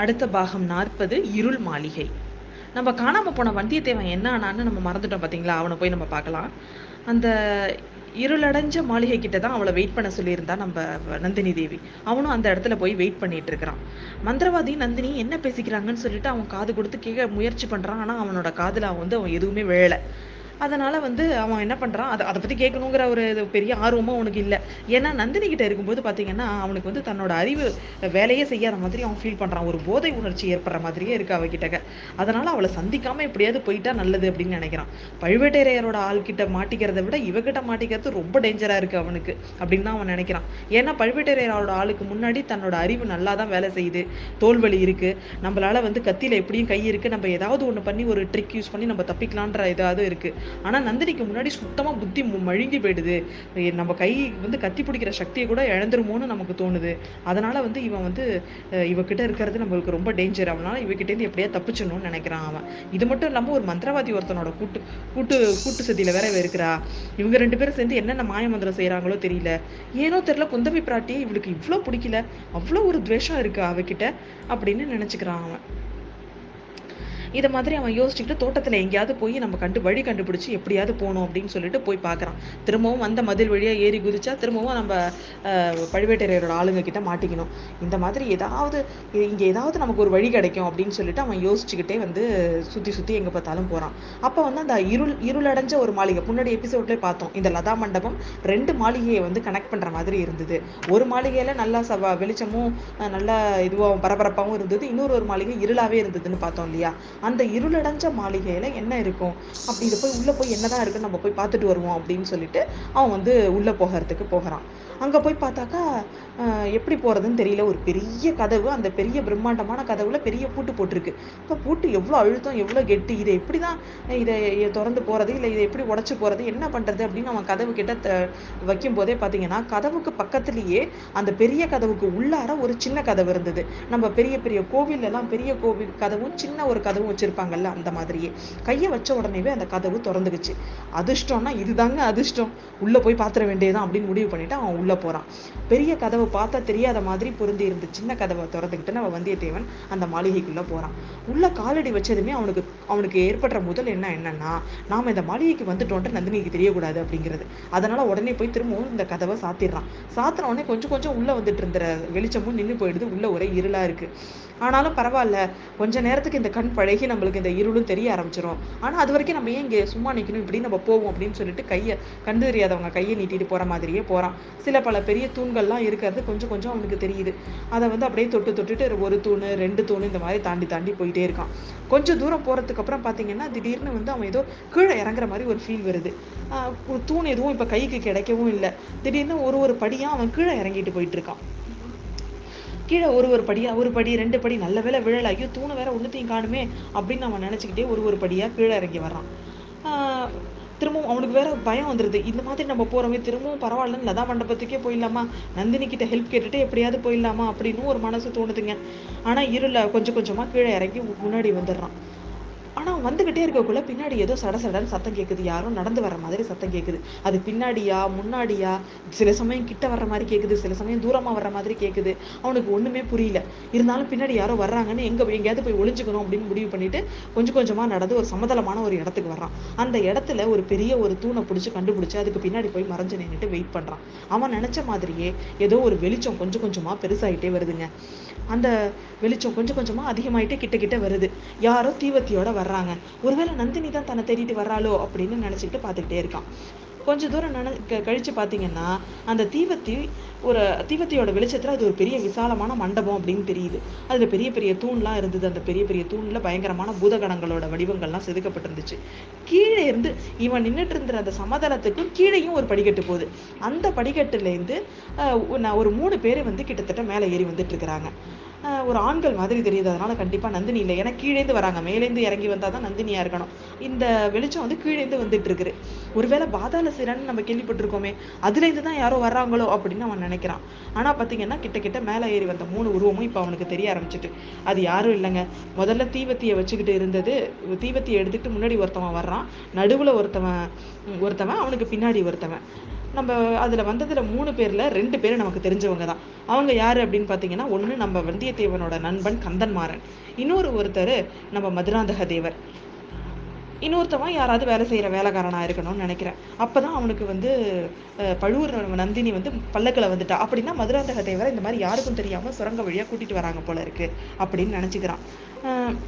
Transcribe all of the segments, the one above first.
அடுத்த பாகம் நாற்பது இருள் மாளிகை. நம்ம காணாம போன வந்தியத்தேவன் என்ன ஆனான்னு நம்ம மறந்துட்டோம் பாத்தீங்களா? அவனை போய் நம்ம பார்க்கலாம். அந்த இருளடைஞ்ச மாளிகை கிட்ட தான் அவளை வெயிட் பண்ண சொல்லியிருந்தா நம்ம நந்தினி தேவி. அவனும் அந்த இடத்துல போய் வெயிட் பண்ணிட்டு இருக்கிறான். மந்திரவாதி நந்தினி என்ன பேசிக்கிறாங்கன்னு சொல்லிட்டு அவன் காது கொடுத்து கேட்க முயற்சி பண்றான். ஆனா அவனோட காதுல அவன் வந்து அவன் எதுவுமே வேலை அதனால் வந்து அவன் என்ன பண்ணுறான் அதை அதை பற்றி கேட்கணுங்கிற ஒரு இது பெரிய ஆர்வமும் அவனுக்கு இல்லை. ஏன்னா நந்தினி கிட்ட இருக்கும்போது பார்த்தீங்கன்னா அவனுக்கு வந்து தன்னோட அறிவு வேலையே செய்யாத மாதிரி அவன் ஃபீல் பண்ணுறான் ஒரு போதை உணர்ச்சி ஏற்படுற மாதிரியே இருக்கு அவகிட்ட. அதனால் அவளை சந்திக்காமல் எப்படியாவது போயிட்டா நல்லது அப்படின்னு நினைக்கிறான். பழுவேட்டரையரோட ஆள்கிட்ட மாட்டிக்கிறத விட இவகிட்ட மாட்டிக்கிறது ரொம்ப டேஞ்சராக இருக்குது அவனுக்கு அப்படின்னு தான் அவன் நினைக்கிறான். ஏன்னா பழுவேட்டரையரோட ஆளுக்கு முன்னாடி தன்னோட அறிவு நல்லா தான் வேலை செய்யுது. தோல்வலி இருக்குது நம்மளால் வந்து கத்தியில் எப்படியும் கை இருக்குது நம்ம ஏதாவது ஒன்று பண்ணி ஒரு ட்ரிக் யூஸ் பண்ணி நம்ம தப்பிக்கலான்ற ஏதாவது இருக்குது ஆனா நந்தினிக்கு முன்னாடி சுத்தமாக புத்தி மழுங்கி போயிடுது. நம்ம கை வந்து கத்தி பிடிக்கிற சக்தியை கூட இழந்துருமோன்னு நமக்கு தோணுது. அதனால வந்து இவன் வந்து இவகிட்ட இருக்கிறது நம்மளுக்கு ரொம்ப டேஞ்சர் அவனால இவகிட்டேருந்து எப்படியா தப்பிச்சிடணும்னு நினைக்கிறான் அவன். இது மட்டும் இல்லாமல் ஒரு மந்திரவாதி ஒருத்தனோட கூட்டு கூட்டு கூட்டு சதியில வேற இருக்கிறா. இவங்க ரெண்டு பேரும் சேர்ந்து என்னென்ன மாயமந்திரம் செய்றாங்களோ தெரியல. ஏனோ தெரியல குந்தவி பிராட்டி இவளுக்கு இவ்வளோ பிடிக்கல அவ்வளோ ஒரு துவேஷம் இருக்கு அவகிட்ட அப்படின்னு நினச்சிக்கிறான் அவன். இதை மாதிரி அவன் யோசிச்சுக்கிட்டு தோட்டத்தில் எங்கேயாவது போய் நம்ம கண்டு வழி கண்டுபிடிச்சி எப்படியாவது போகணும் அப்படின்னு சொல்லிட்டு போய் பார்க்குறான். திரும்பவும் வந்த மதில் வழியாக ஏறி குதிச்சா திரும்பவும் நம்ம பழுவேட்டரையரோட ஆளுங்க கிட்ட மாட்டிக்கணும். இந்த மாதிரி ஏதாவது இங்கே ஏதாவது நமக்கு ஒரு வழி கிடைக்கும் அப்படின்னு சொல்லிட்டு அவன் யோசிச்சுக்கிட்டே வந்து சுற்றி சுற்றி எங்கே பார்த்தாலும் போகிறான் அப்போ வந்து அந்த இருள் இருளடைஞ்ச ஒரு மாளிகை முன்னாடி எபிசோட்லேயே பார்த்தோம். இந்த லதா மண்டபம் ரெண்டு மாளிகையை வந்து கனெக்ட் பண்ணுற மாதிரி இருந்தது. ஒரு மாளிகையில் நல்லா சவ வெளிச்சமும் நல்லா இதுவாகவும் பரபரப்பாகவும் இருந்தது. இன்னொரு ஒரு மாளிகை இருளாகவே இருந்ததுன்னு பார்த்தோம் இல்லையா? அந்த இருளடைஞ்ச மாளிகையில் என்ன இருக்கும்? அப்படி இதை போய் உள்ளே போய் என்னதான் இருக்குன்னு நம்ம போய் பார்த்துட்டு வருவோம் அப்படின்னு சொல்லிட்டு அவன் வந்து உள்ளே போகிறதுக்கு போகிறான். அங்கே போய் பார்த்தாக்கா எப்படி போகிறதுன்னு தெரியல. ஒரு பெரிய கதவு அந்த பெரிய பிரம்மாண்டமான கதவுல பெரிய பூட்டு போட்டிருக்கு. இப்போ பூட்டு எவ்வளோ அழுத்தம் எவ்வளோ கெட்டு இதை எப்படி தான் இதை திறந்து போகிறது இல்லை இதை எப்படி உடச்சி போகிறது என்ன பண்ணுறது அப்படின்னு அவன் கதவு கிட்ட த- வைக்கும் போதே பார்த்தீங்கன்னா கதவுக்கு பக்கத்துலேயே அந்த பெரிய கதவுக்கு உள்ளார ஒரு சின்ன கதவு இருந்தது. நம்ம பெரிய பெரிய கோவில் எல்லாம் பெரிய கோவில் கதவும் சின்ன ஒரு கதவும் வச்சுருப்பாங்கல்ல அந்த மாதிரியே. கையை வச்ச உடனேவே அந்த கதவு திறந்துக்குச்சு அதிர்ஷ்டம்னா இதுதாங்க அதிர்ஷ்டம். உள்ளே போய் பார்த்துட வேண்டியதுதான் அப்படின்னு முடிவு பண்ணிட்டு அவன் உள்ள போகிறான் பெரிய கதவை பார்த்தா தெரியாத மாதிரி பொருந்தி இருந்த சின்ன கதவை திறந்துக்கிட்டு நம்ம வந்தியத்தேவன் அந்த மாளிகைக்குள்ளே போகிறான் உள்ள காலடி வச்சதுமே அவனுக்கு அவனுக்கு ஏற்படுற முதல் என்ன என்னன்னா நாம் இந்த மாளிகைக்கு வந்துட்டோன்ட்டு நந்தினிக்கு தெரியக்கூடாது அப்படிங்கிறது. அதனால உடனே போய் திரும்பவும் இந்த கதவை சாத்திடுறான். சாத்தின உடனே கொஞ்சம் கொஞ்சம் உள்ளே வந்துட்டு இருந்த வெளிச்சமும் நின்று போயிடுது. உள்ள ஒரே இருளாக இருக்குது ஆனாலும் பரவாயில்ல. கொஞ்ச நேரத்துக்கு இந்த கண் பழகி நம்மளுக்கு இந்த இருளும் தெரிய ஆரம்பிச்சிடும் ஆனால் அது வரைக்கும் நம்ம ஏன் இங்கே சும்மா நிற்கணும் இப்படி நம்ம போவோம் அப்படின்னு சொல்லிட்டு கையை கண்டு தெரியாதவங்க கையை நீட்டிட்டு போகிற மாதிரியே போகிறான் சில பல பெரிய தூண்கள்லாம் இருக்கிறது கொஞ்சம் கொஞ்சம் அவனுக்கு தெரியுது. அதை வந்து அப்படியே தொட்டு தொட்டுட்டு ஒரு தூண் ரெண்டு தூண் இந்த மாதிரி தாண்டி தாண்டி போயிட்டே இருக்கான். கொஞ்சம் தூரம் போகிறதுக்கு அப்புறம் பார்த்தீங்கன்னா திடீர்னு வந்து அவன் ஏதோ கீழே இறங்குற மாதிரி ஒரு ஃபீல் வருது. ஒரு தூண் எதுவும் இப்போ கைக்கு கிடைக்கவும் இல்லை. திடீர்னு ஒரு ஒரு படியாக அவன் கீழே இறங்கிட்டு போயிட்டு இருக்கான். கீழே ஒரு ஒரு படியா ஒரு படி ரெண்டு படி நல்ல வேலை விழல ஐயோ தூணு வேற ஒன்றுத்தையும் காணுமே அப்படின்னு அவன் நினச்சிக்கிட்டே ஒரு ஒரு படியாக கீழே இறங்கி வர்றான். திரும்பவும் அவனுக்கு வேற பயம் வந்துடுது இந்த மாதிரி நம்ம போகிறோமே திரும்பவும் பரவாயில்லன்னு லதா மண்டபத்துக்கே போயிடலாமா? நந்தினி கிட்ட ஹெல்ப் கேட்டுட்டு எப்படியாவது போயிடலாமா அப்படின்னு ஒரு மனசு தோணுதுங்க. ஆனால் இருள கொஞ்சம் கொஞ்சமாக கீழே இறங்கி முன்னாடி வந்துடுறான். ஆனால் வந்துக்கிட்டே இருக்கக்குள்ள பின்னாடி ஏதோ சட சடன்னு சத்தம் கேட்குது யாரும் நடந்து வர மாதிரி சத்தம் கேட்குது அது பின்னாடியா முன்னாடியா? சில சமயம் கிட்ட வர்ற மாதிரி கேட்குது சில சமயம் தூரமாக வர்ற மாதிரி கேட்குது அவனுக்கு ஒன்றுமே புரியல. இருந்தாலும் பின்னாடி யாரோ வர்றாங்கன்னு எங்கே எங்கேயாவது போய் ஒளிஞ்சுக்கணும் அப்படின்னு முடிவு பண்ணிட்டு கொஞ்சம் கொஞ்சமாக நடந்து ஒரு சமதளமான ஒரு இடத்துக்கு வர்றான். அந்த இடத்துல ஒரு பெரிய ஒரு தூணை பிடிச்சி கண்டுபிடிச்சி அதுக்கு பின்னாடி போய் மறைஞ்சு நின்றுட்டு வெயிட் பண்ணுறான் அவன் நினச்ச மாதிரியே ஏதோ ஒரு வெளிச்சம் கொஞ்சம் கொஞ்சமாக பெருசாகிட்டே வருதுங்க. அந்த வெளிச்சம் கொஞ்சம் கொஞ்சமாக அதிகமாயிட்டே கிட்ட கிட்ட வருது. யாரோ தீவத்தியோட வர்றாங்க. ஒருவேளை நந்தினி தான் தன்னை தேடிட்டு வர்றாளோ அப்படின்னு நினச்சிட்டு பார்த்துக்கிட்டே இருக்கான். கொஞ்ச தூரம் நன க- கழிச்சு பார்த்தீங்கன்னா அந்த தீவத்தி ஒரு தீவத்தியோட வெளிச்சத்தில் அது ஒரு பெரிய விசாலமான மண்டபம் அப்படின்னு தெரியுது. அதில் பெரிய பெரிய தூண்லாம் இருந்தது. அந்த பெரிய பெரிய தூணில் பயங்கரமான பூதகணங்களோட வடிவங்கள்லாம் செதுக்கப்பட்டிருந்துச்சு. கீழே இருந்து இவன் நின்றுட்டு இருந்த அந்த சமதளத்துக்கும் கீழேயும் ஒரு படிக்கட்டு போகுது. அந்த படிக்கட்டுலேருந்து நான் ஒரு மூணு பேர் வந்து கிட்டத்தட்ட மேலே ஏறி வந்துட்டு இருக்கிறாங்க. ஒரு ஆண்கள் மாதிரி தெரியுது. அதனால கண்டிப்பாக நந்தினி இல்லை. ஏன்னா கீழேந்து வராங்க. மேலேந்து இறங்கி வந்தால் தான் நந்தினியாக இருக்கணும். இந்த வெளிச்சம் வந்து கீழேந்து வந்துட்டு இருக்குது. ஒருவேளை பாதாள சிறன்னு நம்ம கேள்விப்பட்டிருக்கோமே அதுலேருந்து தான் யாரோ வர்றாங்களோ அப்படின்னு அவன் நினைக்கிறான். ஆனால் பார்த்தீங்கன்னா கிட்ட கிட்ட மேலே ஏறி வந்த மூணு உருவமும் இப்போ அவனுக்கு தெரிய ஆரம்பிச்சிட்டு. அது யாரும் இல்லைங்க. முதல்ல தீவத்தியை வச்சுக்கிட்டு இருந்தது தீவத்தியை எடுத்துட்டு முன்னாடி ஒருத்தவன் வர்றான். நடுவில் ஒருத்தவன் ஒருத்தவன் அவனுக்கு பின்னாடி ஒருத்தவன். நம்ம அதில் வந்ததில் மூணு பேரில் ரெண்டு பேர் நமக்கு தெரிஞ்சவங்க தான். அவங்க யார் அப்படின்னு பார்த்தீங்கன்னா ஒன்று நம்ம வந்து வந்தியத்தேவனோட நண்பன் கந்தன்மாறன். இன்னொரு ஒருத்தர் நம்ம மதுராந்தக தேவர். இன்னொருத்தவன் யாராவது வேலை செய்கிற வேலைக்காரனாக இருக்கணும்னு நினைக்கிறேன். அப்போ தான் அவனுக்கு வந்து பழுவூர் நந்தினி வந்து பல்லக்கில் வந்துட்டா. அப்படின்னா மதுராந்தக தேவரை இந்த மாதிரி யாருக்கும் தெரியாமல் சுரங்க வழியாக கூட்டிகிட்டு வராங்க போல இருக்கு அப்படின்னு நினச்சிக்கிறான்.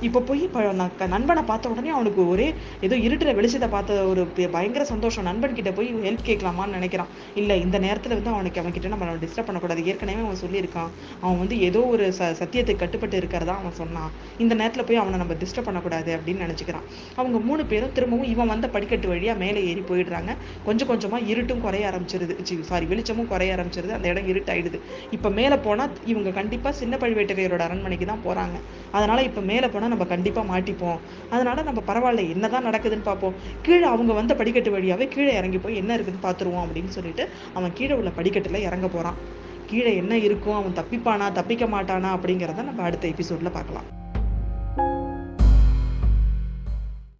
இப்போ போய் ப- க- நண்பனை பார்த்த உடனே அவனுக்கு ஒரே ஏதோ இருட்டுற வெளிச்சத்தை பார்த்த ஒரு பயங்கர சந்தோஷம். நண்பன் கிட்ட போய் ஹெல்ப் கேட்கலாமான்னு நினைக்கிறான். இல்லை இந்த நேரத்தில் வந்து அவனுக்கு அவன் கிட்ட நம்ம டிஸ்டர்ப் பண்ணக்கூடாது. ஏற்கனவே அவன் சொல்லியிருக்கான். அவன் வந்து ஏதோ ஒரு ச சத்தியத்துக்கு கட்டுப்பட்டு இருக்கிறதா அவன் சொன்னான். இந்த நேரத்தில் போய் அவனை நம்ம டிஸ்டர்ப் பண்ணக்கூடாது அப்படின்னு நினச்சிக்கிறான். அவங்க மூணு பேரும் திரும்பவும் இவன் வந்த படிக்கட்டு வழியாக மேலே ஏறி போயிடுறாங்க. கொஞ்சம் கொஞ்சமாக இருட்டும் குறைய ஆரம்பிச்சிருது. சாரி வெளிச்சமும் குறைய ஆரம்பிச்சிருது. அந்த இடம் இருட்டாயிடுது. இப்போ மேலே போனால் இவங்க கண்டிப்பாக சின்ன பழுவேட்டரையரோட அரண்மனைக்கு தான் போகிறாங்க அதனால் இப்போ மேலே போனால் நம்ம கண்டிப்பாக மாட்டிப்போம். அதனால நம்ம பரவாயில்ல என்னதான் நடக்குதுன்னு பார்ப்போம். கீழே அவங்க வந்த படிக்கட்டு வழியாவே கீழே இறங்கி போய் என்ன இருக்குதுன்னு பார்த்துருவோம் அப்படின்னு சொல்லிட்டு அவன் கீழே உள்ள படிக்கட்டில் இறங்க போகிறான் கீழே என்ன இருக்கும்? அவன் தப்பிப்பானா? தப்பிக்க மாட்டானா? அப்படிங்கிறத நம்ம அடுத்த எபிசோடில் பார்க்கலாம்.